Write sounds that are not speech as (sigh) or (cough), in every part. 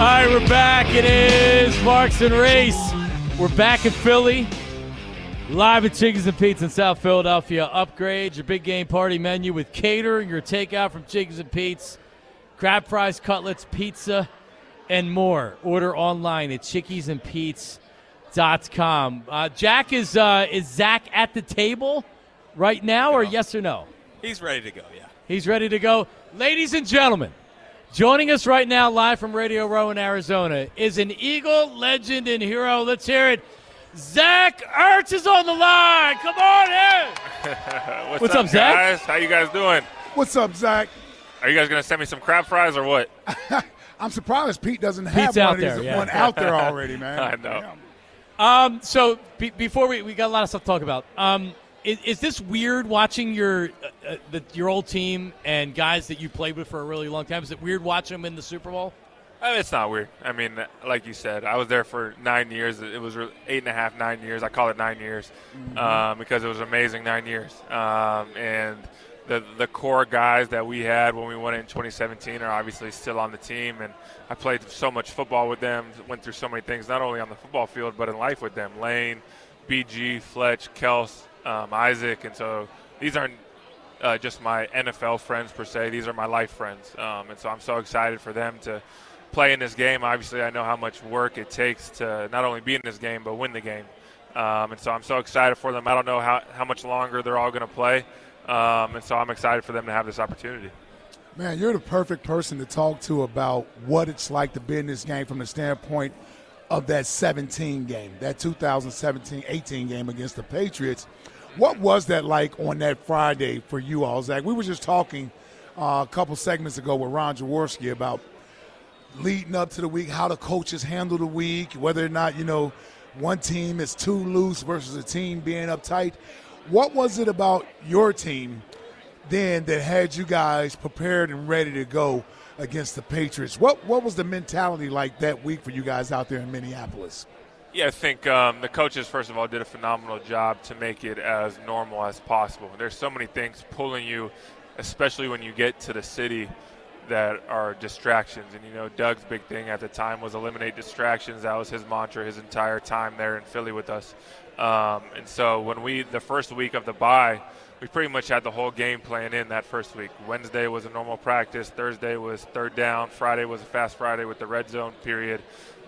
All right, we're back. It is Marks and Reese. We're back in Philly, live at Chickies and Pete's in South Philadelphia. Upgrade your big game party menu with catering, your takeout from Chickies and Pete's, crab fries, cutlets, pizza, and more. Order online at chickiesandpete's.com. Uh, Jack is uh, is Zach at the table right now, or yes or no? He's ready to go. Yeah. He's ready to go, ladies and gentlemen. Joining us right now, live from Radio Row in Arizona, is an Eagle legend and hero. Let's hear it. Zach Ertz is on the line. Come on in. (laughs) What's, What's up, up, Zach? guys? How you guys doing? What's up, Zach? Are you guys gonna send me some crab fries or what? (laughs) I'm surprised Pete doesn't have Pete's one out of these there, yeah. one out there already, (laughs) man. I know. Yeah. Um, so be, before we we got a lot of stuff to talk about. Um, is, is this weird watching your uh, uh, the, your old team and guys that you played with for a really long time? Is it weird watching them in the Super Bowl? I mean, it's not weird. I mean, like you said, I was there for nine years. It was eight and a half, nine years. I call it nine years um, because it was amazing nine years. Um, and the the core guys that we had when we won it in 2017 are obviously still on the team. And I played so much football with them. Went through so many things, not only on the football field but in life with them. Lane, BG, Fletch, Kels, um, Isaac, and so these aren't uh, just my NFL friends per se. These are my life friends, um, and so I'm so excited for them to play in this game. Obviously, I know how much work it takes to not only be in this game but win the game, um, and so I'm so excited for them. I don't know how how much longer they're all going to play, um, and so I'm excited for them to have this opportunity. Man, you're the perfect person to talk to about what it's like to be in this game from the standpoint of that 17 game, that 2017-18 game against the Patriots. What was that like on that Friday for you all, Zach? We were just talking uh, a couple segments ago with Ron Jaworski about leading up to the week, how the coaches handle the week, whether or not, you know, one team is too loose versus a team being uptight. What was it about your team then that had you guys prepared and ready to go against the Patriots? What what was the mentality like that week for you guys out there in Minneapolis? Yeah, I think um, the coaches, first of all, did a phenomenal job to make it as normal as possible. There's so many things pulling you, especially when you get to the city, that are distractions. And, you know, Doug's big thing at the time was eliminate distractions. That was his mantra his entire time there in Philly with us. Um, and so when we, the first week of the bye, we pretty much had the whole game plan in that first week. Wednesday was a normal practice. Thursday was third down. Friday was a fast Friday with the red zone period.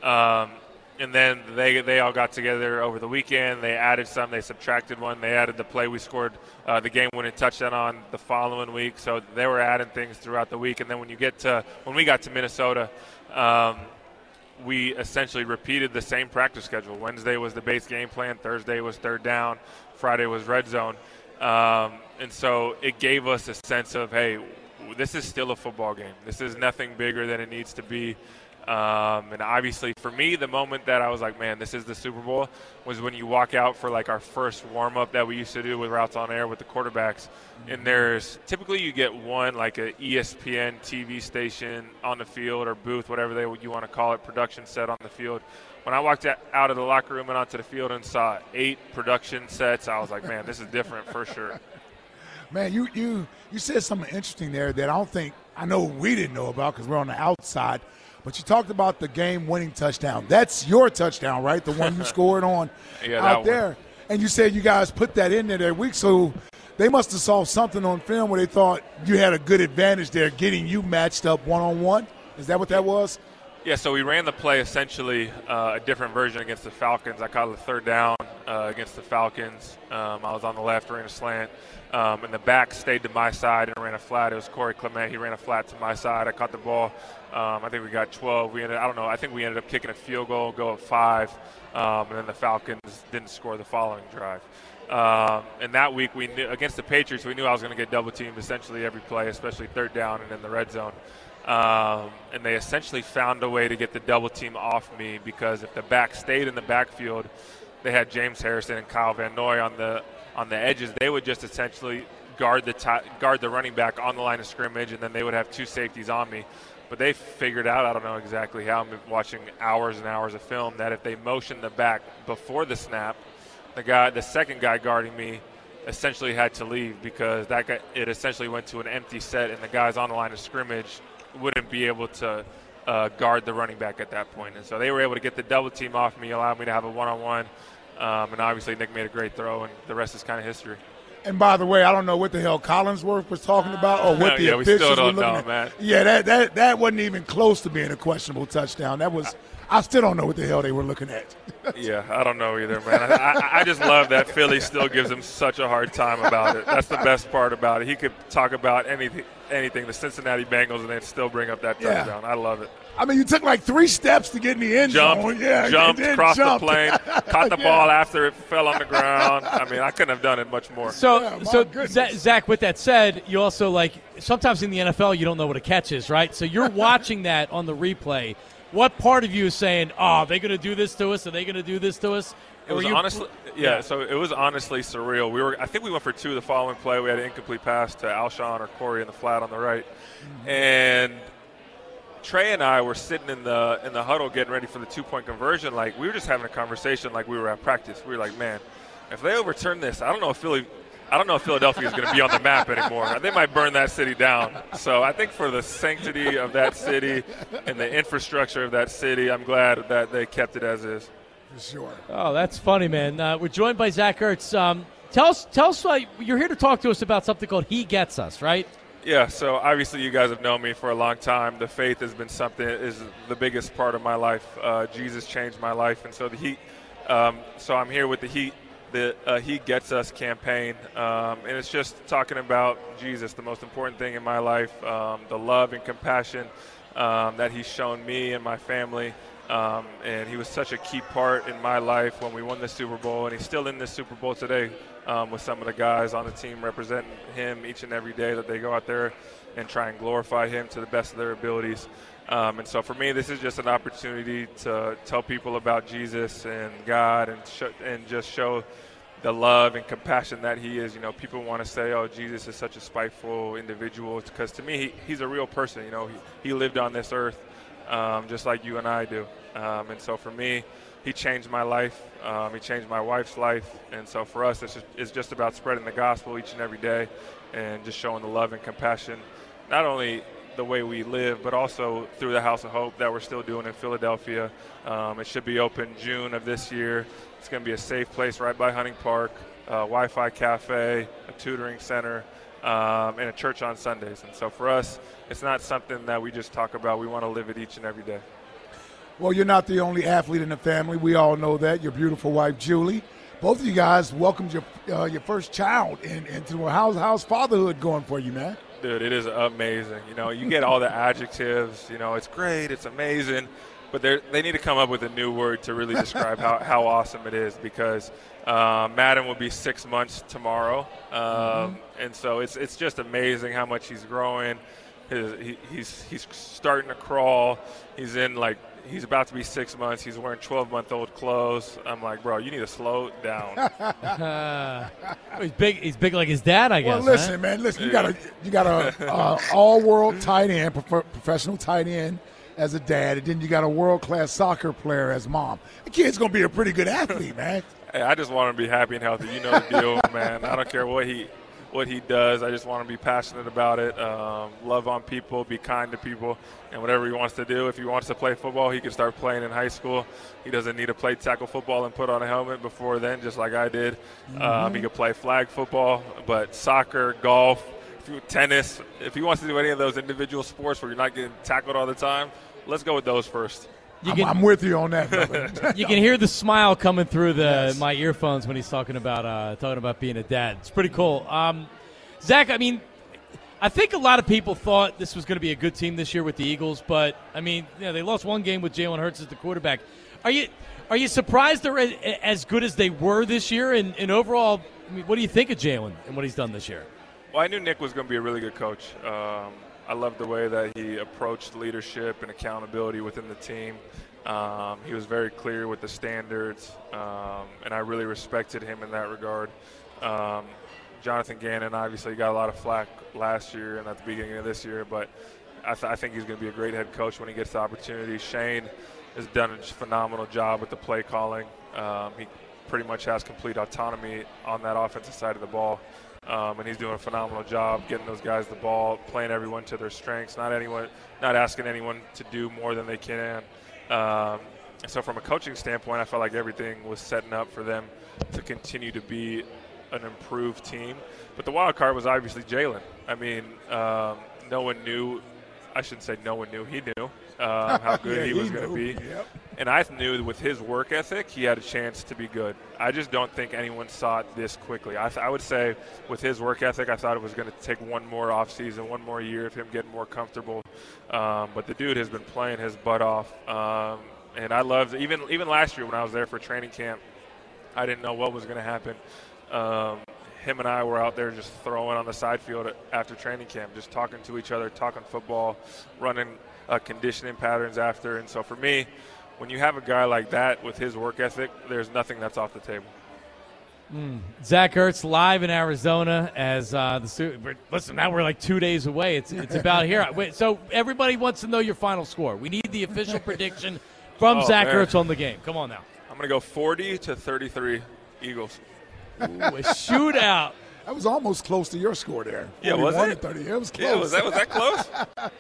Um, and then they they all got together over the weekend. They added some, they subtracted one. They added the play we scored uh, the game-winning touchdown on the following week. So they were adding things throughout the week. And then when you get to when we got to Minnesota, um, we essentially repeated the same practice schedule. Wednesday was the base game plan. Thursday was third down. Friday was red zone. Um, and so it gave us a sense of hey, this is still a football game. This is nothing bigger than it needs to be. Um, and obviously, for me, the moment that I was like, "Man, this is the Super Bowl," was when you walk out for like our first warm up that we used to do with routes on air with the quarterbacks. And there's typically you get one like a E ESPN TV station on the field or booth, whatever they you want to call it, production set on the field. When I walked out of the locker room and onto the field and saw eight production sets, I was like, "Man, this is different for sure." (laughs) Man, you you you said something interesting there that I don't think I know we didn't know about because we're on the outside. But you talked about the game-winning touchdown. That's your touchdown, right? The one you (laughs) scored on Yeah, out one. there. And you said you guys put that in there that week, so they must have saw something on film where they thought you had a good advantage there, getting you matched up one-on-one. Is that what that was? Yeah, so we ran the play essentially uh, a different version against the Falcons. I caught a third down uh, against the Falcons. Um, I was on the left, ran a slant, um, and the back stayed to my side and ran a flat. It was Corey Clement. He ran a flat to my side. I caught the ball. Um, I think we got 12. We ended. I don't know. I think we ended up kicking a field goal, go up five, um, and then the Falcons didn't score the following drive. Um, and that week, we knew, against the Patriots, we knew I was going to get double teamed essentially every play, especially third down and in the red zone. Um, and they essentially found a way to get the double team off me because if the back stayed in the backfield, they had James Harrison and Kyle Van Noy on the on the edges. They would just essentially guard the t- guard the running back on the line of scrimmage, and then they would have two safeties on me. But they figured out, I don't know exactly how, I'm watching hours and hours of film, that if they motion the back before the snap, the guy, the second guy guarding me, essentially had to leave because that guy, it essentially went to an empty set, and the guys on the line of scrimmage wouldn't be able to uh, guard the running back at that point. And so they were able to get the double team off me, allowed me to have a one on one. And obviously, Nick made a great throw, and the rest is kind of history. And by the way, I don't know what the hell Collinsworth was talking about or what (laughs) the yeah, officials we were looking know, at. man. Yeah, that, that that wasn't even close to being a questionable touchdown. That was. I still don't know what the hell they were looking at. (laughs) yeah, I don't know either, man. I, I, I just love that Philly still gives him such a hard time about it. That's the best part about it. He could talk about anything, anything, the Cincinnati Bengals, and they'd still bring up that Yeah. touchdown. I love it. I mean, you took like three steps to get in the end Jumped, zone. (laughs) Yeah, jumped, and crossed jumped. the plane, caught the (laughs) Yeah. ball after it fell on the ground. I mean, I couldn't have done it much more. So, Yeah, so goodness. Zach, Zach, with that said, you also like sometimes in the NFL you don't know what a catch is, right? So you're watching that on the replay. What part of you is saying, ah, "Oh, are they going to do this to us? Are they going to do this to us?" It Or was you- honestly, yeah, So it was honestly surreal. We were, I think we went for two the following play. We had an incomplete pass to Alshon or Corey in the flat on the right, mm-hmm. and Trey and I were sitting in the in the huddle getting ready for the two point conversion. Like we were just having a conversation, like we were at practice. We were like, man, if they overturn this, I don't know if Philly. I don't know if Philadelphia is going to be on the map anymore. They might burn that city down. So I think for the sanctity of that city and the infrastructure of that city, I'm glad that they kept it as is. For sure. Oh, that's funny, man. Uh, we're joined by Zach Ertz. Um, tell us, tell us, uh, you're here to talk to us about something called He Gets Us, right? Yeah, so obviously you guys have known me for a long time. The faith has been something is the biggest part of my life. Uh, Jesus changed my life, and so the Heat. Um, so I'm here with the Heat, the uh, He Gets Us campaign, um, and it's just talking about Jesus, the most important thing in my life, um, the love and compassion um, that He's shown me and my family. Um, and he was such a key part in my life when we won the Super Bowl, and he's still in this Super Bowl today um, with some of the guys on the team representing him each and every day that they go out there and try and glorify him to the best of their abilities. Um, and so for me, this is just an opportunity to tell people about Jesus and God and sh- and just show the love and compassion that he is. You know, people want to say, "Oh, Jesus is such a spiteful individual," because to me, he, he's a real person. You know, he, he lived on this earth um, just like you and I do. Um, and so for me, he changed my life. Um, he changed my wife's life. And so for us, it's just, it's just about spreading the gospel each and every day and just showing the love and compassion, not only the way we live, but also through the House of Hope that we're still doing in Philadelphia. Um, it should be open June of this year. It's going to be a safe place right by Hunting Park, uh, Wi-Fi cafe, a tutoring center, um, and a church on Sundays. And so for us, it's not something that we just talk about. We want to live it each and every day. Well, you're not the only athlete in the family. We all know that. Your beautiful wife, Julie. Both of you guys welcomed your uh, your first child in, into how's how's fatherhood going for you, man? Dude, it is amazing. You know, you get all the adjectives. You know, it's great, it's amazing, but they they need to come up with a new word to really describe how, (laughs) how awesome it is because um, Madden will be six months tomorrow, um, and so it's it's just amazing how much he's growing. His, he, he's he's starting to crawl. He's in like he's about to be six months. He's wearing 12 month old clothes. I'm like, bro, you need to slow down. Uh, (laughs) (laughs) he's big. He's big like his dad, I guess. Well, huh? listen, man, listen. You got a you got a uh, (laughs) all world tight end, prof- professional tight end as a dad, and then you got a world class soccer player as mom. The kid's gonna be a pretty good athlete, man. Hey, I just want him to be happy and healthy. You know the deal, man. I don't care what he what he does. I just want to be passionate about it. Um, love on people, be kind to people, and whatever he wants to do. If he wants to play football, he can start playing in high school. He doesn't need to play tackle football and put on a helmet before then, just like I did. Um, he could play flag football, but soccer, golf, tennis. If he wants to do any of those individual sports where you're not getting tackled all the time, let's go with those first. I'm, I'm, with you on that. (laughs) (laughs) you can hear the smile coming through the yes. my earphones when he's talking about uh, talking about being a dad. It's pretty cool. Um, Zach, I mean, I think a lot of people thought this was going to be a good team this year with the Eagles, but I mean, you know, they lost one game with Jalen Hurts as the quarterback. Are you are you surprised they're as good as they were this year? And, and overall, I mean, what do you think of Jalen and what he's done this year? Well, I knew Nick was going to be a really good coach. Um, I love the way that he approached leadership and accountability within the team. Um, he was very clear with the standards, um, and I really respected him in that regard. Um, Jonathan Gannon obviously got a lot of flack last year and at the beginning of this year, but I, th- I think he's going to be a great head coach when he gets the opportunity. Shane has done a phenomenal job with the play calling. Um, he pretty much has complete autonomy on that offensive side of the ball. Um, and he's doing a phenomenal job getting those guys the ball, playing everyone to their strengths, not anyone, not asking anyone to do more than they can. Um, so, from a coaching standpoint, I felt like everything was setting up for them to continue to be an improved team. But the wild card was obviously Jalen. I mean, um, no one knew. I shouldn't say no one knew. He knew um, how (laughs) good yeah, he was going to be. Yep. And I knew with his work ethic, he had a chance to be good. I just don't think anyone saw it this quickly. I, th- I would say with his work ethic, I thought it was going to take one more offseason, one more year of him getting more comfortable. Um, but the dude has been playing his butt off. Um, and I loved even even last year when I was there for training camp, I didn't know what was going to happen. Um, him and I were out there just throwing on the side field after training camp, just talking to each other, talking football, running uh, conditioning patterns after. And so for me, when you have a guy like that with his work ethic, there's nothing that's off the table. Mm. Zach Ertz live in Arizona as uh, the listen. Now we're like two days away. It's it's about here. (laughs) Wait, so everybody wants to know your final score. We need the official (laughs) prediction from oh, Zach man. Ertz on the game. Come on now. I'm going to go 40 to 33 Eagles. Ooh, a shootout. (laughs) That was almost close to your score there. Yeah, was it? 30. It was close. Yeah, was that was that close?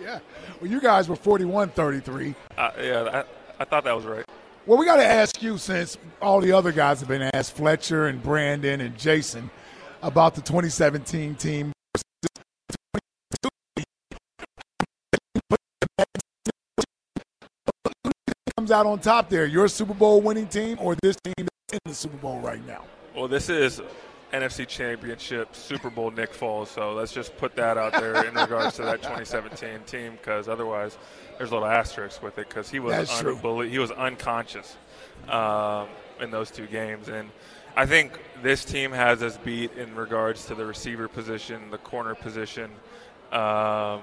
yeah. Well, you guys were 41-33. Uh, yeah, I, I thought that was right. Well, we got to ask you since all the other guys have been asked, Fletcher and Brandon and Jason, about the 2017 team. Comes out on top there, your Super Bowl winning team or this team that's in the Super Bowl right now? Well, this is NFC Championship, Super Bowl Nick Foles. So let's just put that out there in regards to that (laughs) 2017 team, because otherwise there's a little asterisk with it because he was unbel- he was unconscious um, in those two games, and I think this team has us beat in regards to the receiver position, the corner position, um,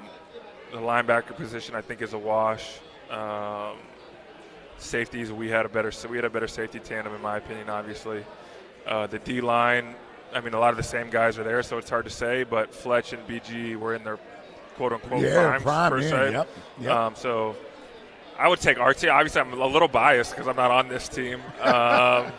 the linebacker position. I think is a wash. Um, safeties, we had a better we had a better safety tandem in my opinion. Obviously, uh, the D line. I mean, a lot of the same guys are there, so it's hard to say. But Fletch and BG were in their quote unquote yeah, prime, per se. Yep, yep. Um, so I would take our team. Obviously, I'm a little biased because I'm not on this team. (laughs) Um,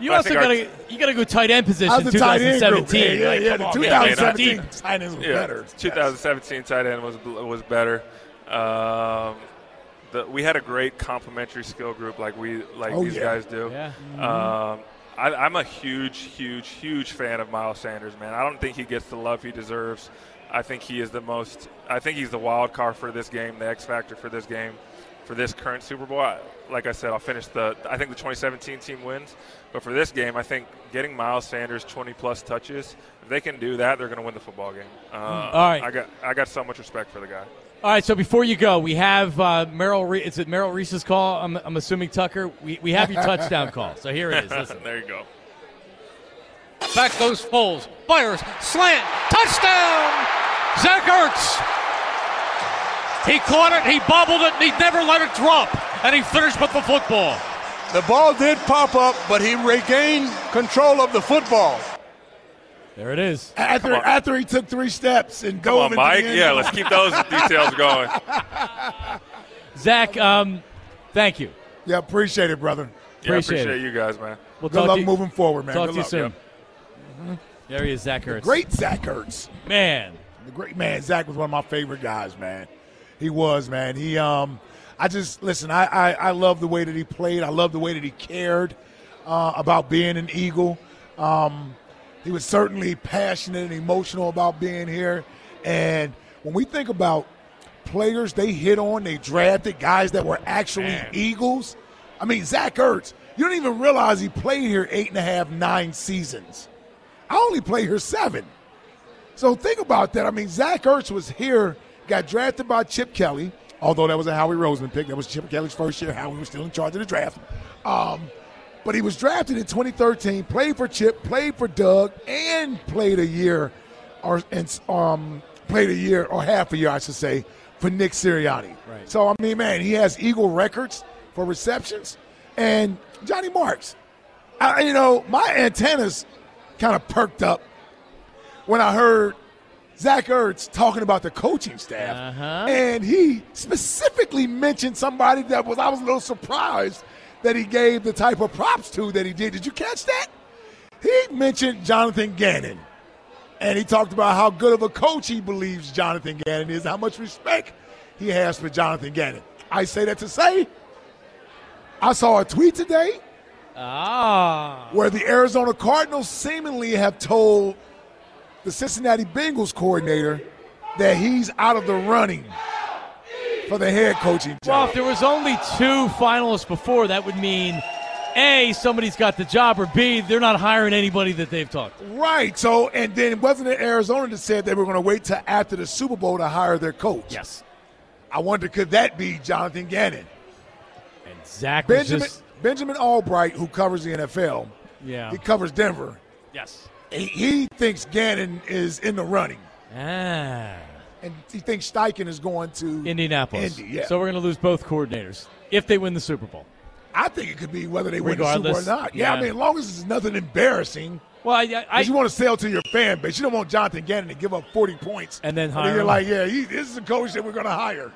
you also got to you got to go tight end position. 2017, yeah, yeah, yeah, the 2017 yeah, tight end was yeah, better. 2017 yes. tight end was was better. Um, the, we had a great complementary skill group like we like oh, these yeah. guys do. Yeah. Mm-hmm. Um, I, am a huge, huge, huge fan of Miles Sanders, man. I don't think he gets the love he deserves. I think he is the most. I think he's the wild card for this game, the X factor for this game, for this current Super Bowl. I, like I said, I'll finish the. I think the 2017 team wins, but for this game, I think getting Miles Sanders 20 plus touches, if they can do that, they're going to win the football game. Uh, All right, I got I got so much respect for the guy. All right, so before you go, we have uh, Merrill. Re- is it Merrill Reese's call? I'm, I'm assuming Tucker. We, we have your touchdown (laughs) call. So here it is. Listen. there you go. Back goes Foles. Fires. Slant. Touchdown! Zach Ertz. He caught it, he bobbled it, and he never let it drop. And he finished with the football. The ball did pop up, but he regained control of the football. There it is. After after he took three steps and go on, Mike. Yeah, let's keep those (laughs) details going. Zach, um, thank you. Yeah, appreciate it, brother. Yeah, appreciate, appreciate you guys, man. We'll Good luck moving forward, man. Talk Good to luck. you soon. Mm-hmm. There he is, Zach Ertz. The great Zach Ertz. Man. The great man. Zach was one of my favorite guys, man. He was, man. He um I just listen, I I, I love the way that he played. I love the way that he cared uh, about being an Eagle. Um, he was certainly passionate and emotional about being here. And when we think about players they hit on, they drafted guys that were actually Eagles. I mean, Zach Ertz, you don't even realize he played here eight and a half, nine seasons. I only played here seven. So think about that. I mean, Zach Ertz was here, got drafted by Chip Kelly, although that was a Howie Roseman pick. That was Chip Kelly's first year. Howie was still in charge of the draft. Um, but he was drafted in 2013, played for Chip, played for Doug, and played a year, or and um, played a year or half a year, I should say, for Nick Sirianni. Right. So I mean, man, he has Eagle records for receptions, and Johnny Marks. I, you know, my antennas kind of perked up when I heard Zach Ertz talking about the coaching staff, Uh-huh. and he specifically mentioned somebody that was I was a little surprised that he gave the type of props to that he did. Did you catch that? He mentioned Jonathan Gannon, and he talked about how good of a coach he believes Jonathan Gannon is, how much respect he has for Jonathan Gannon. I say that to say, I saw a tweet today Ah. where the Arizona Cardinals seemingly have told the Cincinnati Bengals coordinator that he's out of the running for the head coaching Well, job. if there was only two finalists before, that would mean A, somebody's got the job, or B, they're not hiring anybody that they've talked to. right. So, and then wasn't it Arizona that said they were going to wait till after the Super Bowl to hire their coach? Yes. I wonder could that be Jonathan Gannon? And Zach Benjamin just. Benjamin Albright, who covers the NFL, Yeah. he covers Denver. Yes. He, he thinks Gannon is in the running, Ah. And he thinks Steichen is going to Indianapolis. Indy, yeah. So we're going to lose both coordinators if they win the Super Bowl. I think it could be whether they win the Super Bowl or not. Yeah, yeah. I mean, as long as it's nothing embarrassing. Well, I, I, you want to sell to your fan base. You don't want Jonathan Gannon to give up 40 points. And then And hire you're him. like, yeah, he, this is a coach that we're going to hire.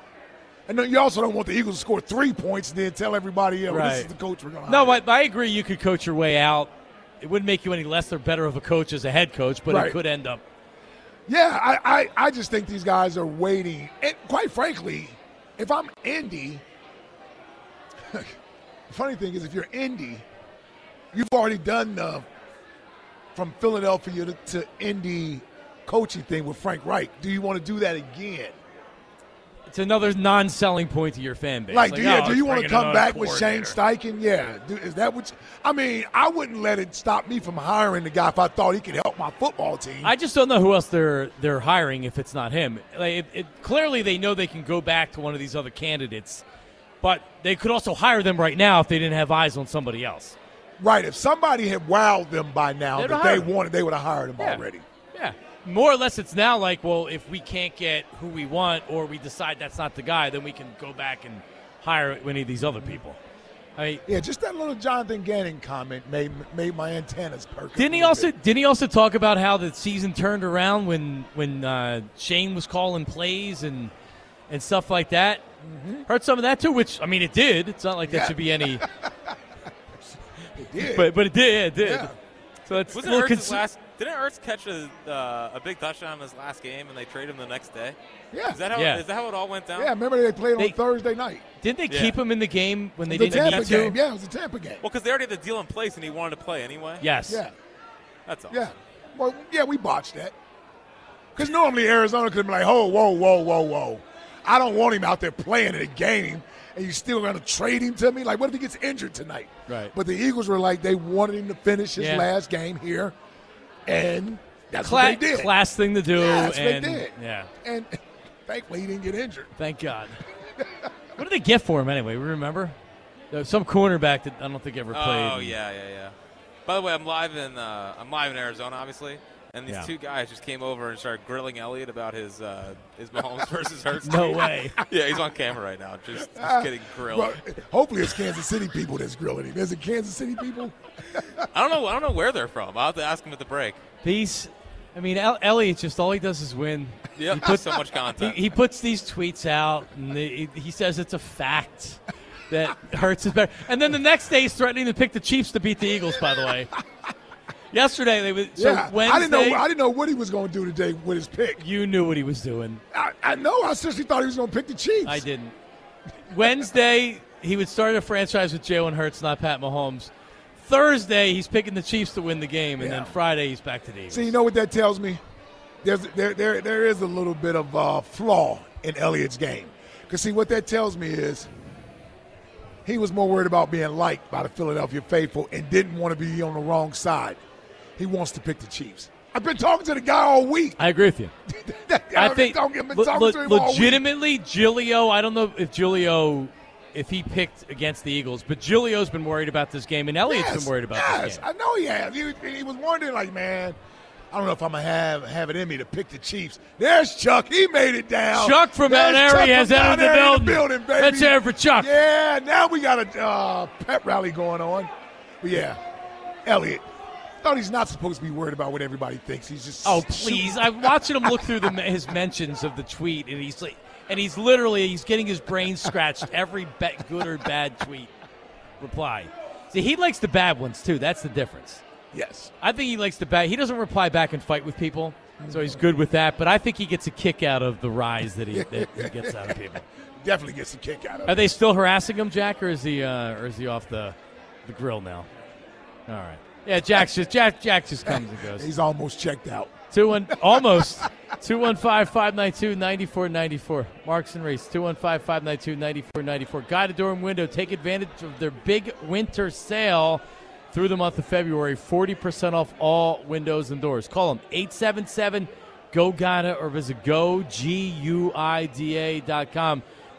And then you also don't want the Eagles to score three points and then tell everybody, yeah, well, this is the coach we're going to hire. no. I, I agree. You could coach your way out. It wouldn't make you any less or better of a coach as a head coach, but Right. it could end up. Yeah, I, I, I just think these guys are waiting. And quite frankly, if I'm Indy, (laughs) the funny thing is, if you're Indy, you've already done the from Philadelphia to, to Indy coaching thing with Frank Reich. Do you want to do that again? It's another non-selling point to your fan base. Like, do, yeah, oh, do you want to come back with Shane. Steichen? Yeah. Do, is that what? You, I mean, I wouldn't let it stop me from hiring the guy if I thought he could help my football team. I just don't know who else they're they're hiring if it's not him. Like, it, it, clearly, they know they can go back to one of these other candidates, but they could also hire them right now if they didn't have eyes on somebody else. right. If somebody had wowed them by now They'd that they wanted, they would have hired him Yeah. already. Yeah, more or less, it's now like, well, if we can't get who we want, or we decide that's not the guy, then we can go back and hire any of these other people. I mean, Yeah, just that little Jonathan Gannon comment made made my antennas perk. Didn't he also bit. didn't he also talk about how the season turned around when when uh, Shane was calling plays and and stuff like that? Heard some of that too, which I mean it did. It's not like that Mm-hmm. Should be any, (laughs) He did. but but it did. Yeah, it did. Yeah. So it's a Wasn't little Ertz cons- last? Didn't Ertz catch a uh, a big touchdown in his last game and they trade him the next day? yeah, Is that how? Yeah. Is that how it all went down? yeah. Remember they played They- on Thursday night. Didn't they Yeah. keep him in the game when they the didn't Tampa need to? game. Yeah, it was the Tampa game. Well, because they already had the deal in place and he wanted to play anyway. Yes. Yeah, That's all. yeah. Well, yeah, we botched that. Because normally Arizona could be like, "Oh, whoa, whoa, whoa, whoa! I don't want him out there playing in a game, and you still going to trade him to me? Like, what if he gets injured tonight?" Right. But the Eagles were like, they wanted him to finish his Yeah. last game here, and that's Cla- what they did. class thing to do. Yeah, that's what they and, did. Yeah. And (laughs) thankfully, he didn't get injured. Thank God. (laughs) what did they get for him anyway? We remember some cornerback that I don't think ever played. Oh yeah, yeah, yeah. By the way, I'm live in uh, I'm live in Arizona, obviously, and these Yeah. two guys just came over and started grilling Elliot about his uh, his Mahomes (laughs) versus Hurts. No game. way. (laughs) yeah, he's on camera right now, just, just getting grilled. Well, hopefully, it's Kansas City people that's grilling him. Is it Kansas City people? I don't know. I don't know where they're from. I'll have to ask him at the break. These, I mean, El- Elliot just all he does is win. Yeah, He puts so much content. he puts these tweets out, and he, he says it's a fact that Hurts is better. And then the next day, he's threatening to pick the Chiefs to beat the Eagles. By the way, yesterday they was so yeah, Wednesday. I didn't know. I didn't know what he was going to do today with his pick. you knew what he was doing. I, I know. I seriously thought he was going to pick the Chiefs. I didn't. Wednesday, he would start a franchise with Jalen Hurts, not Pat Mahomes. Thursday, he's picking the Chiefs to win the game, and Yeah. then Friday, he's back to the Eagles. See, you know what that tells me? There's there there there is a little bit of uh, flaw in Elliott's game. Because, see, what that tells me is he was more worried about being liked by the Philadelphia faithful and didn't want to be on the wrong side. He wants to pick the Chiefs. I've been talking to the guy all week. I agree with you. (laughs) I think I've been le- le- to him all week. legitimately, Giulio. I don't know if Giulio, if he picked against the Eagles, but Giulio's been worried about this game, and Elliott's yes, been worried about yes, this game. I know he has. He, he was wondering, like, man, I don't know if I'm gonna have have it in me to pick the Chiefs. There's Chuck. He made it down. Chuck from Mount Airy has entered the building. building baby. Let's hear it for Chuck. Yeah, now we got a uh, pep rally going on. But yeah, Elliot. Thought he's not supposed to be worried about what everybody thinks. He's just Oh please! I'm watching him look through the, his mentions of the tweet, and he's like, and he's literally he's getting his brain scratched every ba- good or bad tweet reply. See, he likes the bad ones too. That's the difference. Yes. I think he likes the bad. He doesn't reply back and fight with people, so he's good with that. But I think he gets a kick out of the rise that he, that he gets out of (laughs) people. Definitely gets a kick out of it. Are it. they still harassing him, Jack, or is he uh, or is he off the the grill now? All right. Yeah, Jack's just Jack. Jack just comes and goes. He's almost checked out. Two one almost. 215-592-9494. Marks and Reese. 215-592-9494. Guida door and window. Take advantage of their big winter sale through the month of February. 40% off all windows and doors. Call them 877 Go Guida or visit goguida.com.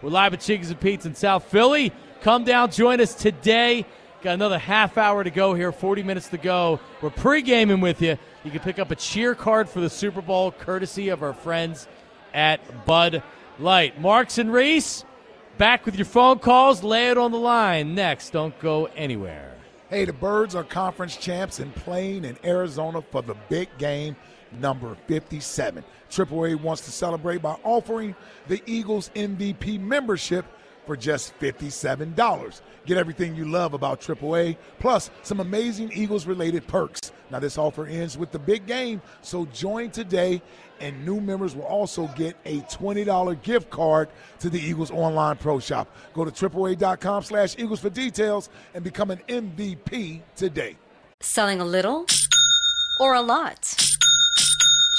We're live at Chickies and Pete's in South Philly. Come down, join us today. Got another half hour to go here, 40 minutes to go. We're pre-gaming with you. You can pick up a cheer card for the Super Bowl, courtesy of our friends at Bud Light. Marks and Reese, back with your phone calls. Lay it on the line. Next, don't go anywhere. Hey, the Birds are conference champs and playing in Arizona for the big game number 57. AAA wants to celebrate by offering the Eagles MVP membership for just $57. Get everything you love about AAA, plus some amazing Eagles related perks. Now, this offer ends with the big game, so join today, and new members will also get a $20 gift card to the Eagles online pro shop. Go to AAA.com slash Eagles for details and become an MVP today. Selling a little or a lot?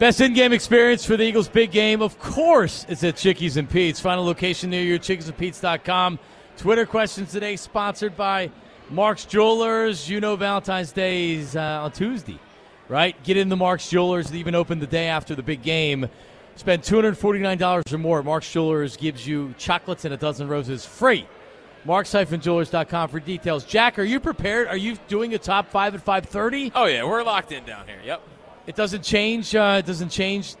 Best in-game experience for the Eagles' big game, of course, is at Chickies and Pete's. Final location near you, chickiesandpete's.com. Twitter questions today, sponsored by Mark's Jewelers. You know Valentine's Day is uh, on Tuesday, right? Get in the Mark's Jewelers. They even open the day after the big game. Spend $249 or more. Mark's Jewelers gives you chocolates and a dozen roses free. Marks-Jewelers.com for details. Jack, are you prepared? Are you doing a top five at 530? Oh yeah, we're locked in down here. Yep. It doesn't change. Uh, it doesn't change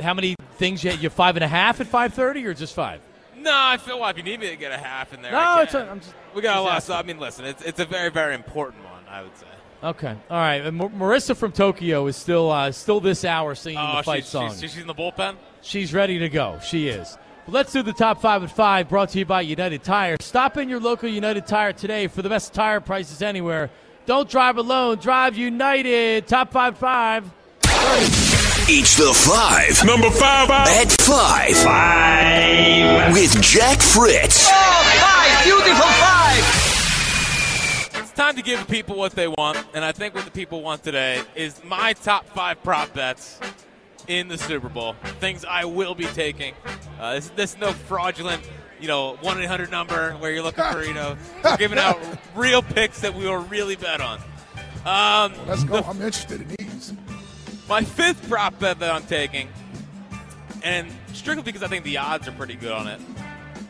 how many things you you five and a half at five thirty, or just five. No, I feel well. If you need me to get a half in there, No, it's can. a- I'm just- we got a lot. So I mean, listen, it's it's a very very important one. I would say. Okay, all right. And Mar- Marissa from Tokyo is still uh, still this hour singing Oh, the fight she's, song. she's, she's in the bullpen. She's ready to go. She is. But let's do the top five at five, brought to you by United Tire. Stop in your local United Tire today for the best tire prices anywhere. Don't drive alone. Drive United. Top five five. Each the five. Number five. At five. Five. With Jack Fritz. five, beautiful five. It's time to give people what they want, and I think what the people want today is my top five prop bets in the Super Bowl. Things I will be taking. Uh, this, this is no fraudulent, you know, one eight hundred number where you're looking for, you know, we're giving out real picks that we will really bet on. Um, Let's go. I'm interested in these. My fifth prop bet that I'm taking, and strictly because I think the odds are pretty good on it,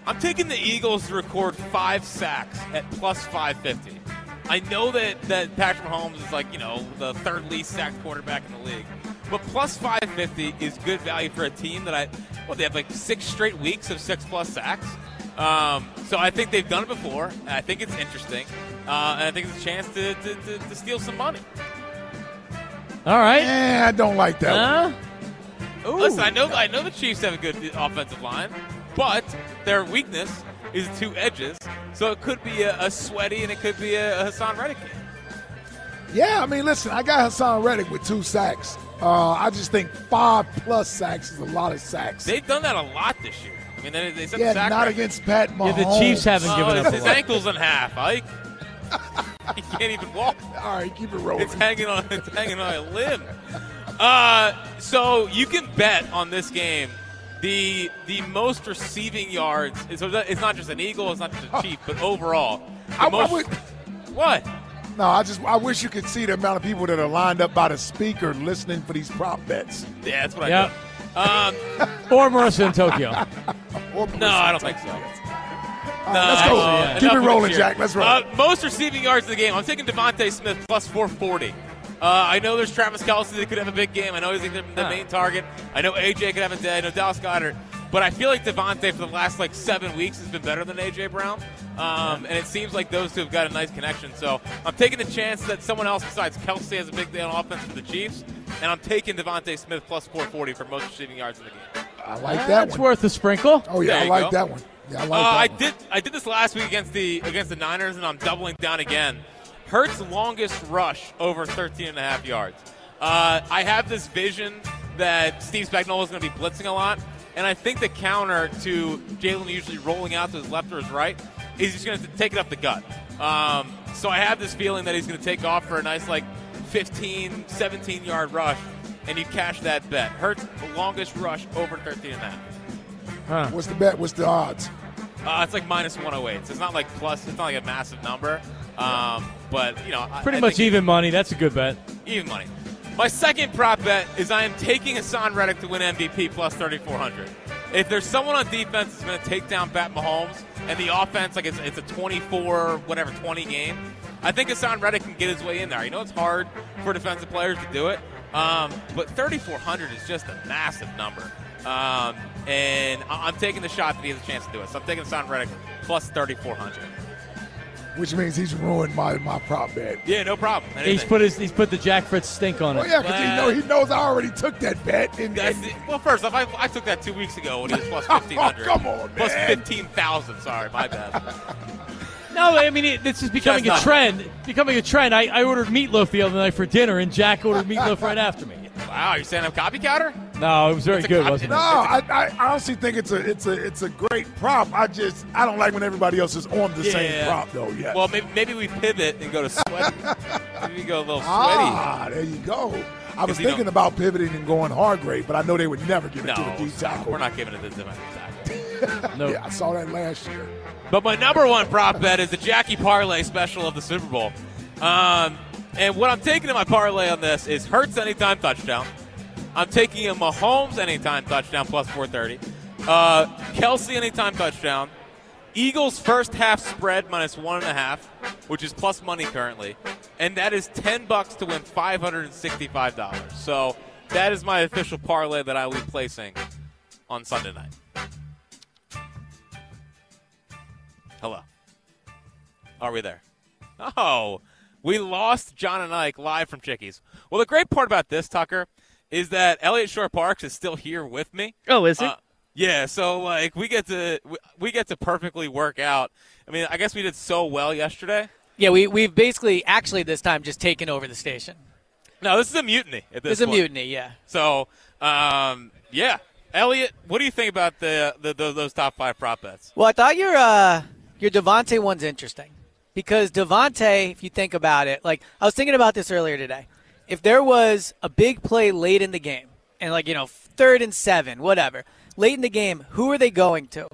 I'm taking the Eagles to record five sacks at plus 550. I know that, that Patrick Mahomes is like, you know, the third least sacked quarterback in the league. But plus 550 is good value for a team that I, well, they have like six straight weeks of six plus sacks. Um, so I think they've done it before. And I think it's interesting. Uh, and I think it's a chance to, to, to, to steal some money. All right. Yeah, I don't like that. Huh? one. Listen, I know I know the Chiefs have a good offensive line, but their weakness is two edges. So it could be a, a sweaty and it could be a, a Haason Reddick. Yeah, I mean, listen, I got Haason Reddick with two sacks. Uh, I just think five plus sacks is a lot of sacks. They've done that a lot this year. I mean, they, they set yeah, the sack not record. against Pat Mahomes. Yeah, the Chiefs haven't Oh, given his, up a his lot. ankle's in half. Ike. (laughs) he can't even walk. All right, keep it rolling. It's hanging on. It's hanging on a limb. Uh, so you can bet on this game. The the most receiving yards. So it's not just an eagle. It's not just a chief, but overall, the I, I would, what? no, I just I wish you could see the amount of people that are lined up by the speaker listening for these prop bets. Yeah, that's what Yep. I do. Um, Or Marissa in Tokyo. (laughs) Or no, I don't think so. All No, let's go. actually, yeah. Keep enough it rolling. Jack. Let's roll. Uh, most receiving yards in the game. I'm taking DeVonta Smith plus 440. Uh, I know there's Travis Kelce that could have a big game. I know he's the, the Huh. main target. I know AJ could have a day. I know Dallas Goedert. But I feel like DeVonta for the last like seven weeks has been better than AJ Brown. Um, and it seems like those two have got a nice connection. So I'm taking the chance that someone else besides Kelce has a big day on offense for the Chiefs. And I'm taking DeVonta Smith plus 440 for most receiving yards in the game. I like that That's one. worth a sprinkle. Oh yeah, There I like go. that one. Yeah, I like Uh, I did. I did this last week against the against the Niners, and I'm doubling down again. Hurts longest rush over 13 and a half yards. Uh, I have this vision that Steve Spagnuolo is going to be blitzing a lot, and I think the counter to Jalen usually rolling out to his left or his right is he's going to take it up the gut. Um, so I have this feeling that he's going to take off for a nice like 15, 17 yard rush, and you cash that bet. Hurts longest rush over 13 and a half. What's the bet? What's the odds? Uh, it's like minus 108. So it's not like plus. It's not like a massive number. Um, but you know, Pretty I much think even money. That's a good bet. even money. My second prop bet is I am taking Haason Reddick to win MVP plus 3,400. If there's someone on defense that's going to take down Pat Mahomes and the offense, like it's, it's a 24, whatever, 20 game, I think Haason Reddick can get his way in there. You know, it's hard for defensive players to do it, um, but 3,400 is just a massive number. Um, and I- I'm taking the shot that he has a chance to do it. So I'm taking Haason Reddick plus 3,400. Which means he's ruined my, my prop bet. Yeah, no problem. He's put his he's put the Jack Fritz stink on it. Oh yeah, because he know he knows I already took that bet. And, and- well, first off, I, I took that two weeks ago when he was (laughs) plus fifteen hundred. come on, man. fifteen thousand. Sorry, my bad. (laughs) No, I mean it, this is becoming a Chestnut. trend. Becoming a trend. I, I ordered meatloaf the other night for dinner, and Jack ordered meatloaf right after me. wow, you're saying I'm copycatter? No, it was very good, wasn't it? no. I, I honestly think it's a it's a it's a great prop. I just I don't like when everybody else is on the same Yeah. prop though. Yeah. Well, maybe maybe we pivot and go to sweaty. (laughs) maybe we go a little sweaty. ah, there you go. I was thinking don't- about pivoting and going Hargrave, but I know they would never give it No, to the D tackle. we're not giving it to the tackle. (laughs) No. Yeah, I saw that last year. But my number one prop bet is the Jackie Parlay special of the Super Bowl. Um, and what I'm taking in my parlay on this is Hurts anytime touchdown. I'm taking a Mahomes anytime touchdown plus 430. Uh, Kelce anytime touchdown. Eagles first half spread minus one and a half, which is plus money currently, and that is ten bucks to win five hundred and sixty-five dollars. So that is my official parlay that I will be placing on Sunday night. Hello. Are we there? Oh, we lost John and Ike live from Chickies. Well, the great part about this, Tucker, is that Elliot Shorr-Parks is still here with me. Oh, is he? Uh, yeah, so like we get to we, we get to perfectly work out. I mean, I guess we did so well yesterday. Yeah, we we've basically actually this time just taken over the station. No, this is a mutiny at this is a mutiny, yeah. So, um, yeah, Elliot, what do you think about the, the, the those top five prop bets? Well, I thought your uh, your DeVonta one's interesting because DeVonta, if you think about it, like I was thinking about this earlier today. If there was a big play late in the game, and like you know third and seven, whatever, late in the game, who are they going to?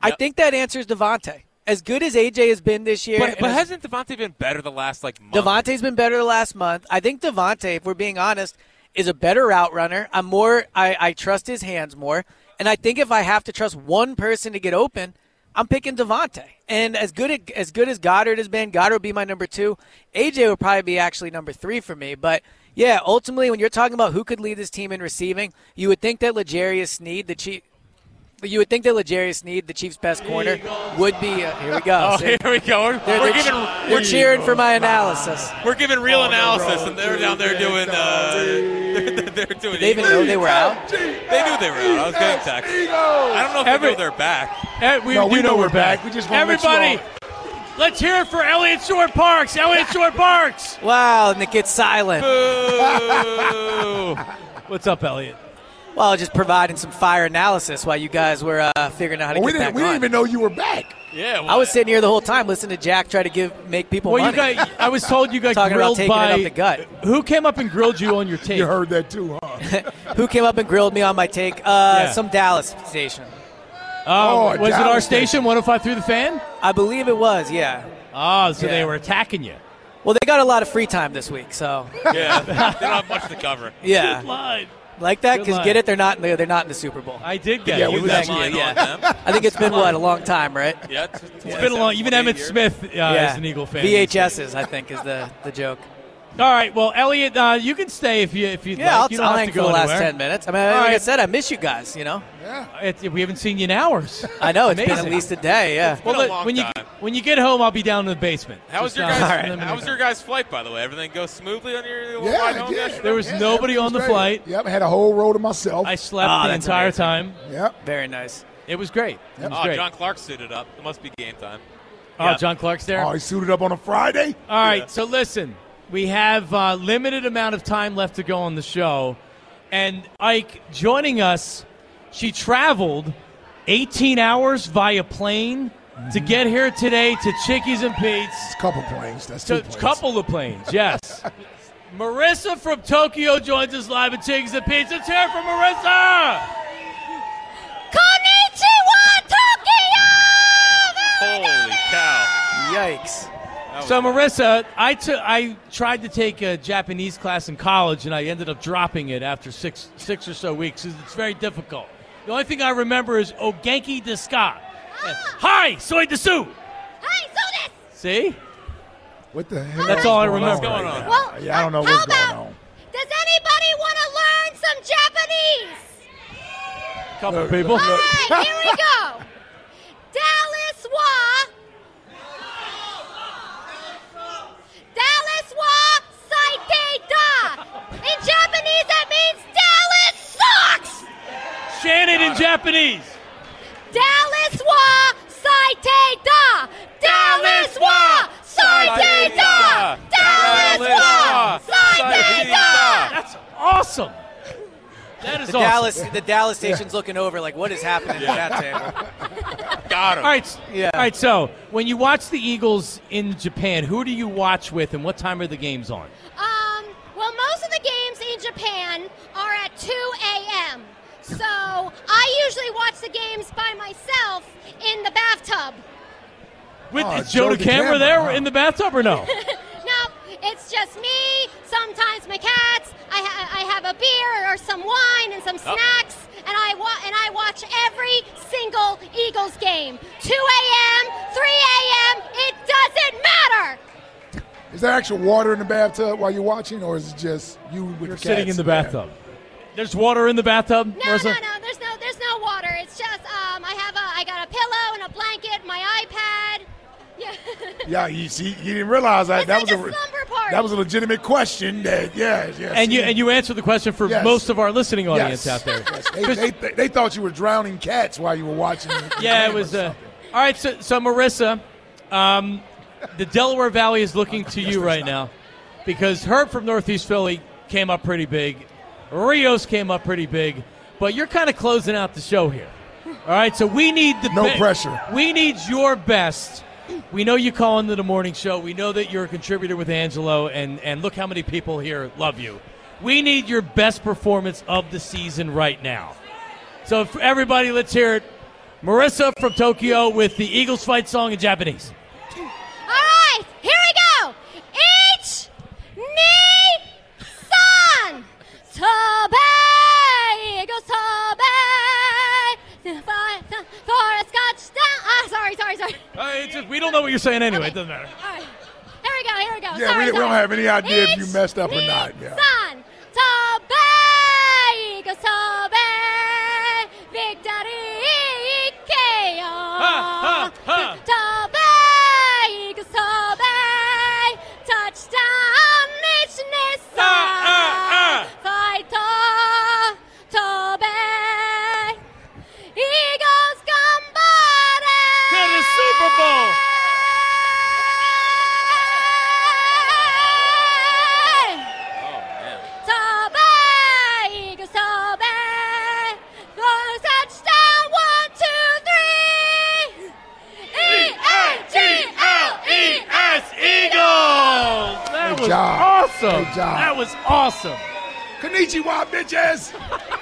I think that answers DeVonta. As good as AJ has been this year, But, but as- hasn't DeVonta been better the last like month? DeVonta's been better the last month. I think DeVonta, if we're being honest, is a better route runner. I'm more I, I trust his hands more. And I think if I have to trust one person to get open, I'm picking DeVonta. And as good at, as good as Goedert has been, Goedert would be my number two. AJ would probably be actually number three for me. But yeah, ultimately when you're talking about who could lead this team in receiving, you would think that L'Jarius Sneed, the chief you would think that L'Jarius Sneed, the Chiefs' best corner, would be. Uh, here we go. Oh, See? here we go. We're, They're, we're they're, giving they're cheering for my analysis. we're giving real analysis, and they're down there doing. Uh, they're, they're doing. Did they even know they were out? They knew they were out. I was getting text. I don't know if Every- they know they're back. We, No, we know we're back. We just you everybody. Let's hear it for Elliot Shorr-Parks. Elliot Shorr-Parks. Wow, and it gets silent. What's up, Elliot? Well, just providing some fire analysis while you guys were uh, figuring out how to Well, we get didn't, back we didn't on. even know you were back. yeah. I was sitting here the whole time listening to Jack try to give make people Well, you money. got. I was told you got (laughs) Talking about grilled taking it by up the gut. Who came up and grilled you on your (laughs) take? You heard that too, huh? (laughs) Who came up and grilled me on my take? Uh, Yeah. Some Dallas station. Oh, Oh, was it our Dallas station? 105 through the fan. I believe it was, yeah. Oh, so Yeah. they were attacking you. Well, they got a lot of free time this week, so Yeah, they don't have much to cover. yeah, Line. Like that. Because get it, they're not. They're, they're not in the Super Bowl. I did get Yeah, it. we It was got actually- Line yeah. I think it's been what a long time, right? Yeah, it's, It's been a long. Even Emmitt Smith uh, is an Eagle fan. VHSs, I think, is the the joke. All right. Well, Elliot, uh, you can stay if you if you'd Yeah, like. I'll, You don't I'll have hang to for go the last anywhere. ten minutes. I mean, All like I said, I miss you guys. You know, It- we haven't seen you in hours. (laughs) I know it's been at least a day. Yeah. Well, been a long when you when you get home, I'll be down in the basement. How was your guys? in the- How was your guys' flight, by the way? Everything go smoothly on your Yeah, ride home yesterday? There was Yeah, nobody everything on the great. flight. Yep, I had a whole row to myself. I slept Oh, the entire amazing. time. yep. Very nice. It was great. It was Oh, great. John Clark suited up. It must be game time. oh, John Clark's there. Oh, he suited up on a Friday. All right, so listen, we have uh, limited amount of time left to go on the show, and Ike joining us. She traveled 18 hours via plane to get here today to Chickies and Pete's. It's a couple planes. That's two a planes. couple of planes, yes. (laughs) Marissa from Tokyo joins us live at Chickies and Pete's. Let's hear it from Marissa. Holy cow! Yikes. So Marissa, I took I tried to take a Japanese class in college, and I ended up dropping it after six six or so weeks. It's very difficult. The only thing I remember is Ogenki deska. Ah! Hi, soy desu. See, What the hell? That's all I going remember. on What's right going now? Well, Yeah, I don't know uh, how what's going on. Does anybody want to learn some Japanese? couple Look, people. All right, here we go. (laughs) Dallas wa. Dallas wa saite da. In Japanese, that means Dallas sucks. Shannon in Japanese. Dallas wa saite da. Dallas wa saite da. Dallas wa saite da. That's awesome. That is The awesome. Dallas, the Dallas station's looking over like, what is happening at that table? (laughs) Got him. All right, yeah. All right. So when you watch the Eagles in Japan, who do you watch with, and what time are the games on? Um, well, most of the games in Japan are at 2 a.m. So I usually watch the games by myself in the bathtub. With Oh, is Joe Joe the camera DeCamara, there huh? in the bathtub or no? (laughs) no, it's just me, sometimes my cats. I, ha- I have a beer or some wine and some snacks, and I wa- and I watch every single Eagles game. 2 a.m., 3 a.m. It doesn't matter. Is there actual water in the bathtub while you're watching, or is it just you with You're the sitting in the bathtub. There's water in the bathtub. No, Marissa? no, no. There's no, there's no water. It's just um, I have a, I got a pillow and a blanket, my iPad, Yeah, (laughs) yeah, you see, you didn't realize that. It's that like was a re- slumber party. That was a legitimate question. That yes, yes. And you and you answered the question for Yes. most of our listening audience Yes. out there. Yes. They, they, they thought you were drowning cats while you were watching. the Yeah, it was. Uh, all right, so, so Marissa, um, the Delaware Valley is looking to you right now because Herb from Northeast Philly came up pretty big, Rios came up pretty big, but you're kind of closing out the show here. All right, so we need the No pressure. We need your best. We know you call into the morning show. We know that you're a contributor with Angelo, and and look how many people here love you. We need your best performance of the season right now. So, everybody, let's hear it. Marissa from Tokyo with the Eagles fight song in Japanese. All right, here we go. Ich ni san Tobe go Tobe Forest touchdown. Ah, sorry, sorry, sorry. Uh, it's just, we don't know what you're saying anyway. It doesn't matter. All right, here we go. Here we go. Yeah, sorry, we, we don't have any idea if you messed up or not. Yeah. San Tobe go Tobe Victory Ikeo. ha, ha. Tobe was job. awesome. Good job. That was awesome. Konnichiwa, bitches. (laughs)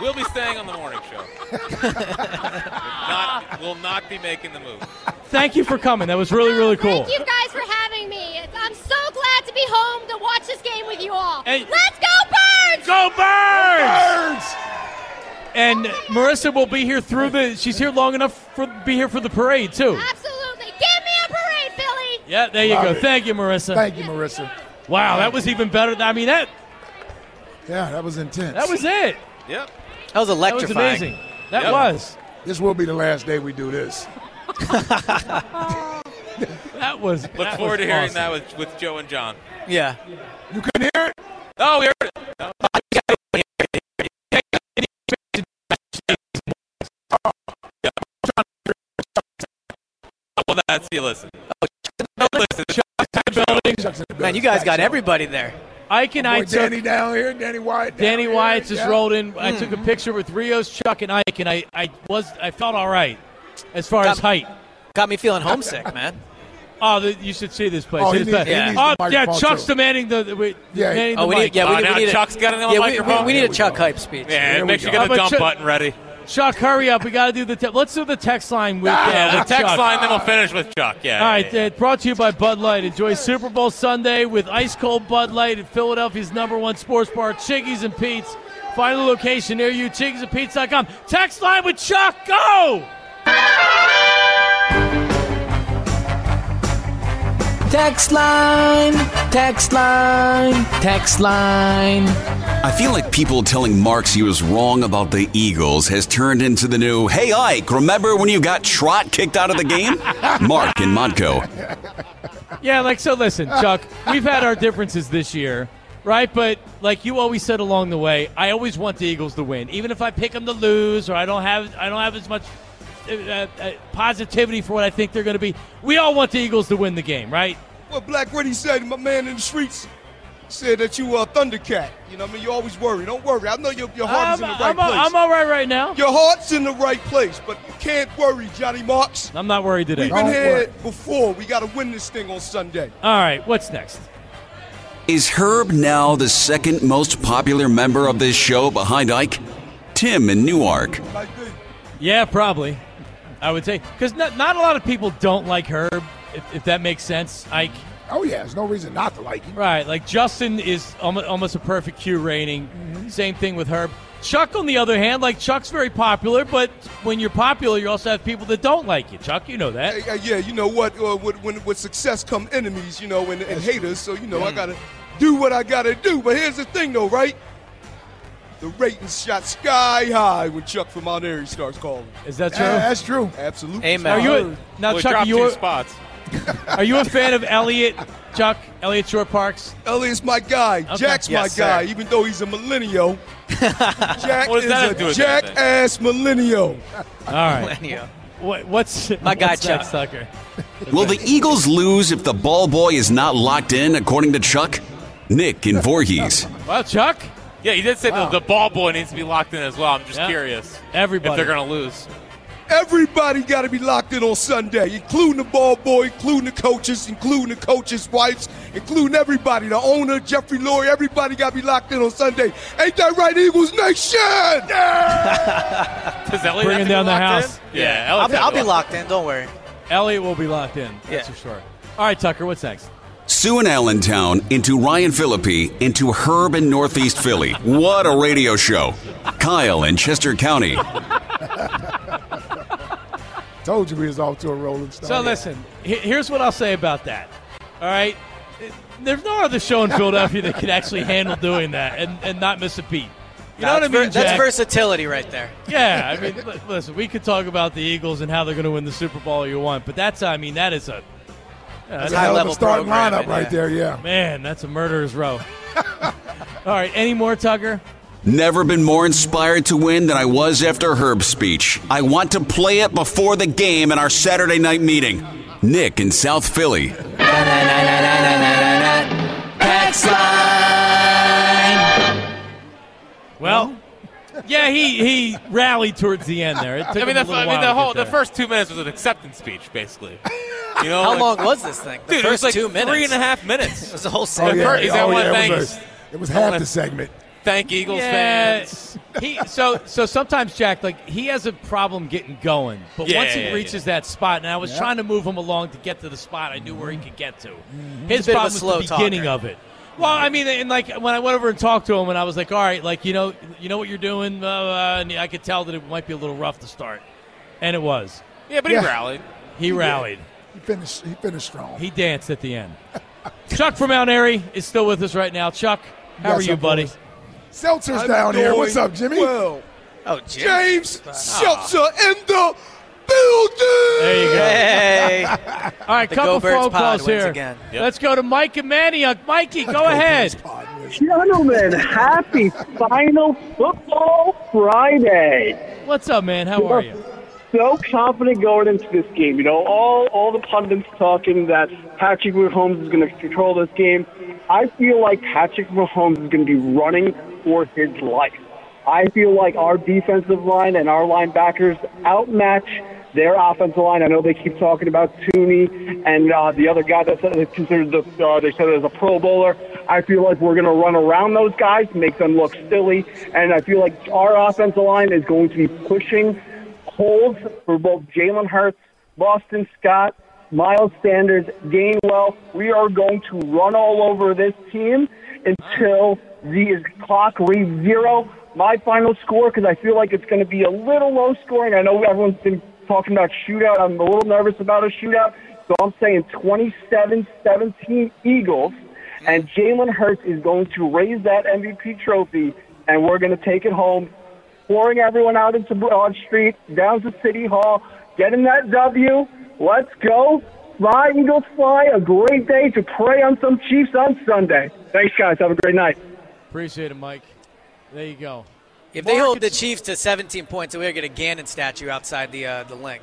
We'll be staying on the morning show. not, will not be making the move. Thank you for coming. That was really, really cool. Thank you guys for having me. I'm so glad to be home to watch this game with you all. Hey. Let's go, Birds! Go Birds! Birds. And Marissa will be here through the. She's here long enough for be here for the parade too. Absolutely. Yeah, there you Love go. it. Thank you, Marissa. Thank you, Marissa. Wow, that was even better. I mean that Yeah, that was intense. that was it. Yep. That was That was electrifying. amazing. That Yep. was. This will be the last day we do this. (laughs) That was. Look that forward was to hearing awesome. that with, with Joe and John. Yeah. You can hear it. Oh, we heard it. (laughs) Well, that's you listen. Listen. Chuck's in the Man, building. you guys got everybody there. Ike and Boy, I took Danny down here, Danny Wyatt. Danny here. Wyatt just Yeah. rolled in. I Mm-hmm. took a picture with Rios, Chuck, and Ike, and I, I was I felt all right as far as height. Got me feeling homesick, man. (laughs) Oh, the, you should see this place. Oh, needs- bad. he needs the oh yeah, Chuck's too. demanding the, the wait, Yeah. demanding Oh, the we mic. need, yeah, Oh, we, now we need Chuck's a, got it on the yeah, we, we, we need a Chuck go. hype speech. Yeah, There make we sure you go. get the dump Chuck- button ready. Chuck, hurry up. We got to do the. Te- let's do the text line with, uh, Yeah, the with text Chuck. line, then we'll finish with Chuck. Yeah. All right, yeah, yeah. uh, brought to you by Bud Light. Enjoy Super Bowl Sunday with ice cold Bud Light at Philadelphia's number one sports bar, Chickies and Pete's. Find a location near you, chickiesandpete's.com. Text line with Chuck. Go! Text line, text line, text line. I feel like people telling Marks he was wrong about the Eagles has turned into the new, hey, Ike, remember when you got Trot kicked out of the game? (laughs) Mark and Modco. Yeah, like so. Listen, Chuck, we've had our differences this year, right? But like you always said along the way, I always want the Eagles to win, even if I pick them to lose or I don't have I don't have as much uh, uh, positivity for what I think they're going to be. We all want the Eagles to win the game, right? Well, Black, what he said, my man in the streets, said that you were a Thundercat. You know what I mean? You always worry. Don't worry. I know your, your heart is in the right I'm, place. I'm all right right now. Your heart's in the right place, but you can't worry, Johnny Marks. I'm not worried today. We've been Don't here worry. before. We got to win this thing on Sunday. All right, what's next? Is Herb now the second most popular member of this show behind Ike? Tim in Newark. Yeah, probably. I would say because not, not a lot of people don't like Herb, if, if that makes sense. Ike, Oh yeah, there's no reason not to like him. right? Like Justin is almost, almost a perfect Q rating. Mm-hmm. Same thing with Herb. Chuck, on the other hand, like Chuck's very popular, but when you're popular, you also have people that don't like you. Chuck, you know that. Hey, uh, yeah, you know what? Uh, with, when, with success come enemies, you know, and, and haters. So you know, I gotta do what I gotta do. But here's the thing, though, right? The ratings shot sky high when Chuck from Mount Airy starts calling. Is that true? Yeah, that's true. Absolutely. Amen. Are you now, Well, he Chuck? dropped You're spots. (laughs) Are you a fan of Elliot, Chuck? Elliot Shorr-Parks? Elliot's my guy. Okay. Jack's my Yes, guy, sir. even though he's a millennial. (laughs) Jack What does is have a with jack anything? ass millennial. All right. Millennial. What, what's My guy, what's next, Chuck. Tucker? Will the Eagles lose if the ball boy is not locked in, according to Chuck? Nick and Voorhees. Well, Chuck. Yeah, he did say Wow. the, the ball boy needs to be locked in as well. I'm just Yeah. curious Everybody. if they're going to lose. Everybody got to be locked in on Sunday, including the ball boy, including the coaches, including the coaches' wives, including everybody, the owner, Jeffrey Lurie. Everybody got to be locked in on Sunday. Ain't that right, Eagles Nation? Yeah! (laughs) Does Elliot Bringing down the house. in? Yeah, I'll be, I'll be locked locked in. Don't worry. Elliot will be locked in. That's Yeah. for sure. All right, Tucker. What's next? Sue in Allentown into Ryan Philippi into Herb in Northeast Philly. What a radio show. Kyle in Chester County. (laughs) Told you we was off to a rolling start. So listen, here's what I'll say about that. All right, there's no other show in Philadelphia that can actually handle doing that and, and not miss a beat. You know what I mean? ver- that's Jack? versatility right there. Yeah, I mean, (laughs) li- listen, we could talk about the Eagles and how they're going to win the Super Bowl all you want, but that's, I mean, that is a That's a hell of a starting lineup right there, yeah. Man, that's a murderer's row. (laughs) all right, any more, Tucker? Never been more inspired to win than I was after Herb's speech. I want to play it before the game in our Saturday night meeting. Nick in South Philly. Text line. Well, yeah, he he rallied towards the end there. It took I mean, the, I mean, the whole get the first two minutes was an acceptance speech, basically. You know, How like- long was this thing? The Dude, it was first like two minutes. three and a half minutes. (laughs) It was the whole segment. Oh, segment. yeah. He's Oh, yeah, thank- it, was, it was half the segment. Thank Eagles Yeah, fans. (laughs) he so so sometimes Jack like he has a problem getting going, but Yeah, once he yeah, yeah, reaches that spot, and I was Yeah. trying to move him along to get to the spot I knew where he could get to. He's His a bit of a problem was the beginning talker. of it. Well, I mean, and like when I went over and talked to him, and I was like, "All right, like you know, you know what you're doing," uh, uh, and I could tell that it might be a little rough to start, and it was. Yeah, but Yeah. he rallied. He rallied. He finished. He finished strong. He danced at the end. (laughs) Chuck from Mount Airy is still with us right now. Chuck, how Yes, are you, buddy? course. Seltzer's I'm down here. What's up, Jimmy? Well, Oh, Jim. James Seltzer in the building. There you go. Hey. (laughs) All right, The couple Go Birds phone calls here. again. Yep. Let's go to Mike and Manayunk. Uh, Mikey, go ahead. Gentlemen, happy final football Friday. What's up, man? How are you? So confident going into this game. You know, all all the pundits talking that Patrick Mahomes is going to control this game. I feel like Patrick Mahomes is going to be running for his life. I feel like our defensive line and our linebackers outmatch their offensive line. I know they keep talking about Thuney and uh, the other guy that's considered the uh, they said as a Pro Bowler. I feel like we're going to run around those guys, make them look silly, and I feel like our offensive line is going to be pushing holes for both Jalen Hurts, Boston Scott, Miles Sanders, Gainwell. We are going to run all over this team until the clock reads zero. My final score, because I feel like it's going to be a little low scoring. I know everyone's been talking about shootout. I'm a little nervous about a shootout. So I'm saying 27 17 Eagles. And Jalen Hurts is going to raise that MVP trophy, and we're going to take it home pouring everyone out into Broad Street, down to City Hall, getting that W. Let's go. Fly, Eagles, fly. A great day to pray on some Chiefs on Sunday. Thanks, guys. Have a great night. Appreciate it, Mike. There you go. If they hold the Chiefs to 17 points, we're get a Gannon statue outside the uh, the Linc.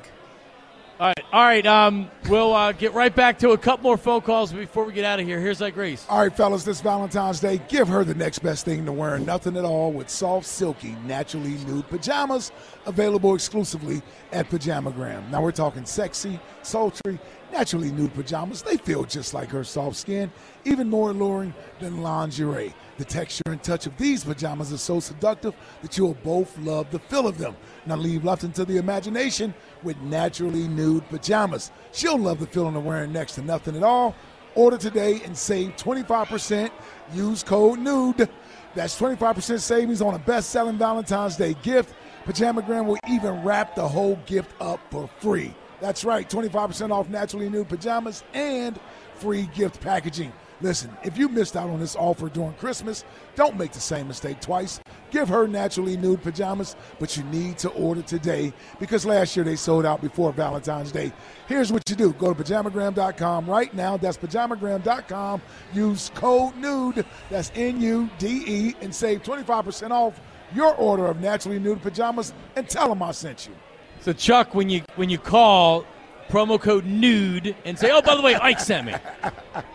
All right, all right. Um, we'll uh, get right back to a couple more phone calls before we get out of here. Here's that Grace. All right, fellas, this Valentine's Day, give her the next best thing to wearing nothing at all with soft, silky, naturally nude pajamas available exclusively at Pajamagram. Now, we're talking sexy, sultry, naturally nude pajamas. They feel just like her soft skin, even more alluring than lingerie. The texture and touch of these pajamas is so seductive that you'll both love the feel of them. Now, leave nothing to the imagination with naturally nude pajamas. She'll love the feeling of wearing next to nothing at all. Order today and save 25%. Use code NUDE. That's 25% savings on a best selling Valentine's Day gift. Pajamagram will even wrap the whole gift up for free. That's right, 25% off naturally nude pajamas and free gift packaging. Listen, if you missed out on this offer during Christmas, don't make the same mistake twice. Give her naturally nude pajamas, but you need to order today because last year they sold out before Valentine's Day. Here's what you do go to pajamagram.com right now. That's pajamagram.com. Use code NUDE, that's N U D E, and save 25% off your order of naturally nude pajamas and tell them I sent you. So Chuck, when you when you call promo code nude and say, "Oh, by the way, Ike sent me," (laughs)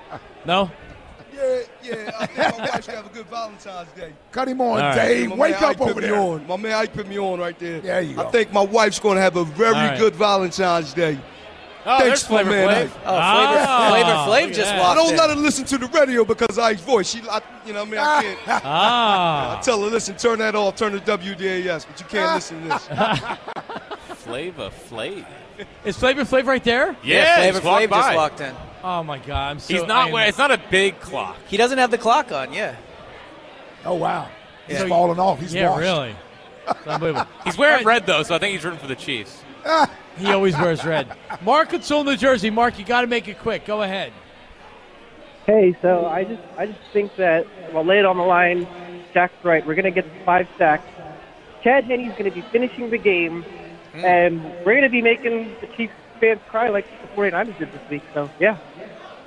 no. Yeah, yeah. I think my wife should have a good Valentine's Day. Cut him on, All right. Dave. My Wake man up over there. On. My man Ike put me on right there. There you go. I think my wife's going to have a very All right. good Valentine's Day. Oh, Thanks, there's Flavor my man Flav. Oh, Flavor, Ah, Flavor look Flav at just that. I don't in. let her listen to the radio because of Ike's voice. She, I, you know, what I mean, I (laughs) can't. ah. I tell her, listen, turn that off, turn to WDAS, but you can't listen to this. (laughs) Flavor Flav. is Flavor Flav right there? Yeah, Flavor Flav just walked in. Oh my God, I'm so. He's not am- wearing. It's not a big clock. He doesn't have the clock on. Yeah. Oh, wow. He's So- falling off. He's Yeah, washed. really. Unbelievable. (laughs) He's wearing red though, so I think he's rooting for the Chiefs. (laughs) He always wears red. Mark in Sewell, New Jersey. Mark, you got to make it quick. Go ahead. Hey, so I just I just think that well, lay it on the line. Jack's right. We're gonna get five sacks. Chad Henne's gonna be finishing the game, mm. and we're gonna be making the Chiefs fans cry like the 49ers did this week. So yeah,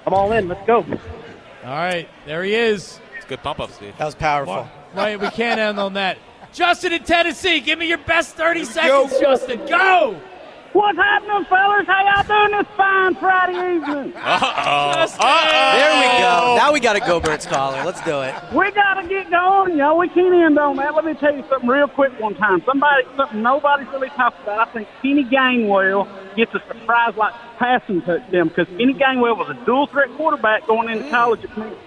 I'm all in. Let's go. All right, there he is. It's a good pump up, Steve. That was powerful. Right, we can't end on that. Justin in Tennessee, give me your best 30 seconds, Justin. Go! What's happening, fellas? How y'all doing this fine Friday evening? Uh Justin! oh. There we go. Now we got a Go Birds caller. Let's do it. We gotta get going, y'all. We can't end on that. Let me tell you something real quick. One time, somebody, something nobody's really talked about. I think Kenny Gainwell gets a surprise like passing touchdown because Kenny Gainwell was a dual threat quarterback going into college at Memphis.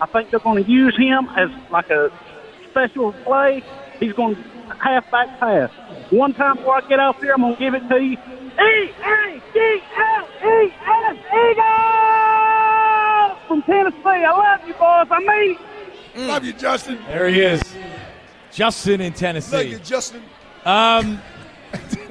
I think they're going to use him as like a special play. He's going to halfback pass. One time before I get out there, I'm going to give it to you. E A G L E S Eagles from Tennessee. I love you, boys. I mean. it. Love you, Justin. There he is. Justin in Thank Tennessee. you, Justin. Um, (laughs)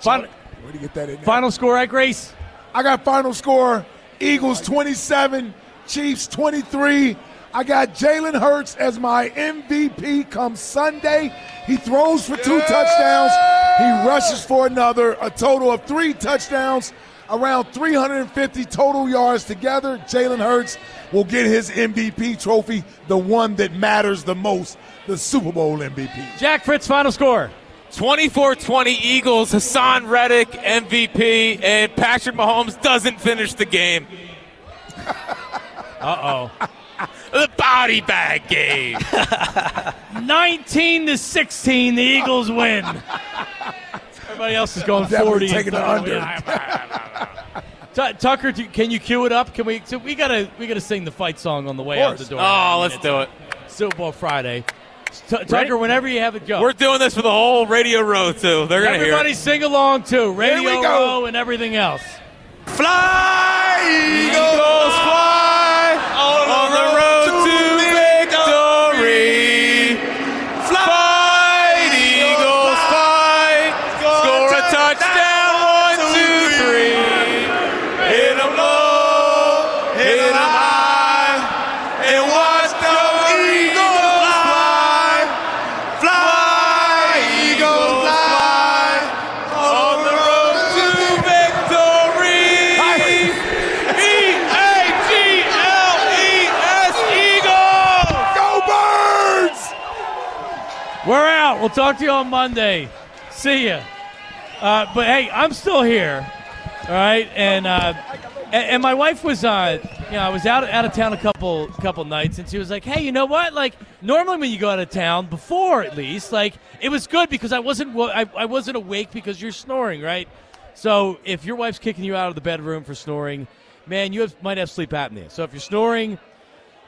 final, Where'd you get that in there? final score at Grace. I got final score Eagles 27, Chiefs 23. I got Jalen Hurts as my MVP come Sunday. He throws for two touchdowns. He rushes for another. A total of three touchdowns, around 350 total yards together. Jalen Hurts will get his MVP trophy, the one that matters the most, the Super Bowl MVP. Jack Fritz, final score. 24-20 Eagles. Haason Reddick MVP, and Patrick Mahomes doesn't finish the game. Uh oh. The body bag game. (laughs) 19 to 16, the Eagles win. Everybody else is going Definitely 40. taking and the 30. (laughs) Tu- Tucker, do- can you cue it up? Can we? So we gotta we gotta sing the fight song on the way out the door. Oh, let's do it. Super Bowl Friday. Tu- Tucker, whenever you have it, go. We're doing this for the whole radio row too. They're gonna hear. Everybody it. sing along too. Radio we go. row and everything else. Fly, Eagles, talk to you on Monday. See ya. Uh, but hey, I'm still here. All right, and uh, and, and my wife was, uh, you know, I was out out of town a couple couple nights, and she was like, "Hey, you know what? Like normally when you go out of town, before at least, like it was good because I wasn't I, I wasn't awake because you're snoring, right? So if your wife's kicking you out of the bedroom for snoring, man, you have, might have sleep apnea. So if you're snoring,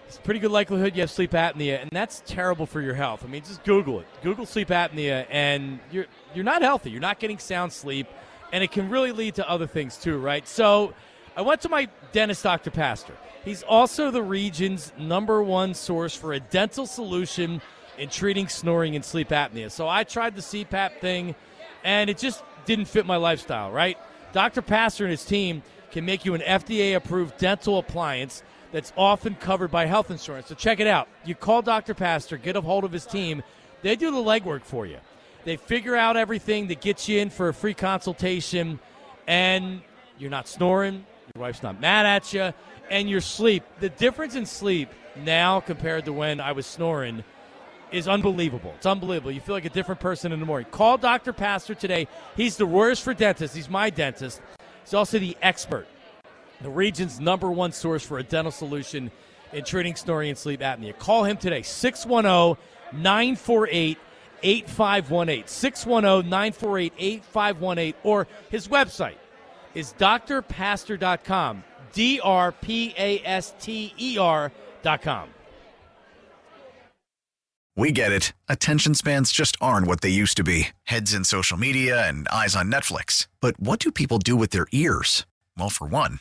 it's pretty good likelihood you have sleep apnea, and that's terrible for your health. I mean, just Google it. Google sleep apnea, and you're you're not healthy. You're not getting sound sleep, and it can really lead to other things too, right? So, I went to my dentist, Dr. Paster. He's also the region's number one source for a dental solution in treating snoring and sleep apnea. So I tried the CPAP thing, and it just didn't fit my lifestyle, right? Dr. Paster and his team can make you an FDA approved dental appliance that's often covered by health insurance. So check it out. You call Dr. Paster, get a hold of his team. They do the legwork for you. They figure out everything that gets you in for a free consultation, and you're not snoring, your wife's not mad at you, and your sleep. The difference in sleep now compared to when I was snoring is unbelievable. It's unbelievable. You feel like a different person in the morning. Call Dr. Paster today. He's the worst for dentists. He's my dentist. He's also the expert, the region's number one source for a dental solution in treating snoring and sleep apnea. Call him today, 610 948 8518. 610 948 8518. Or his website is drpaster.com. D R P A S T E R.com. We get it. Attention spans just aren't what they used to be heads in social media and eyes on Netflix. But what do people do with their ears? Well, for one,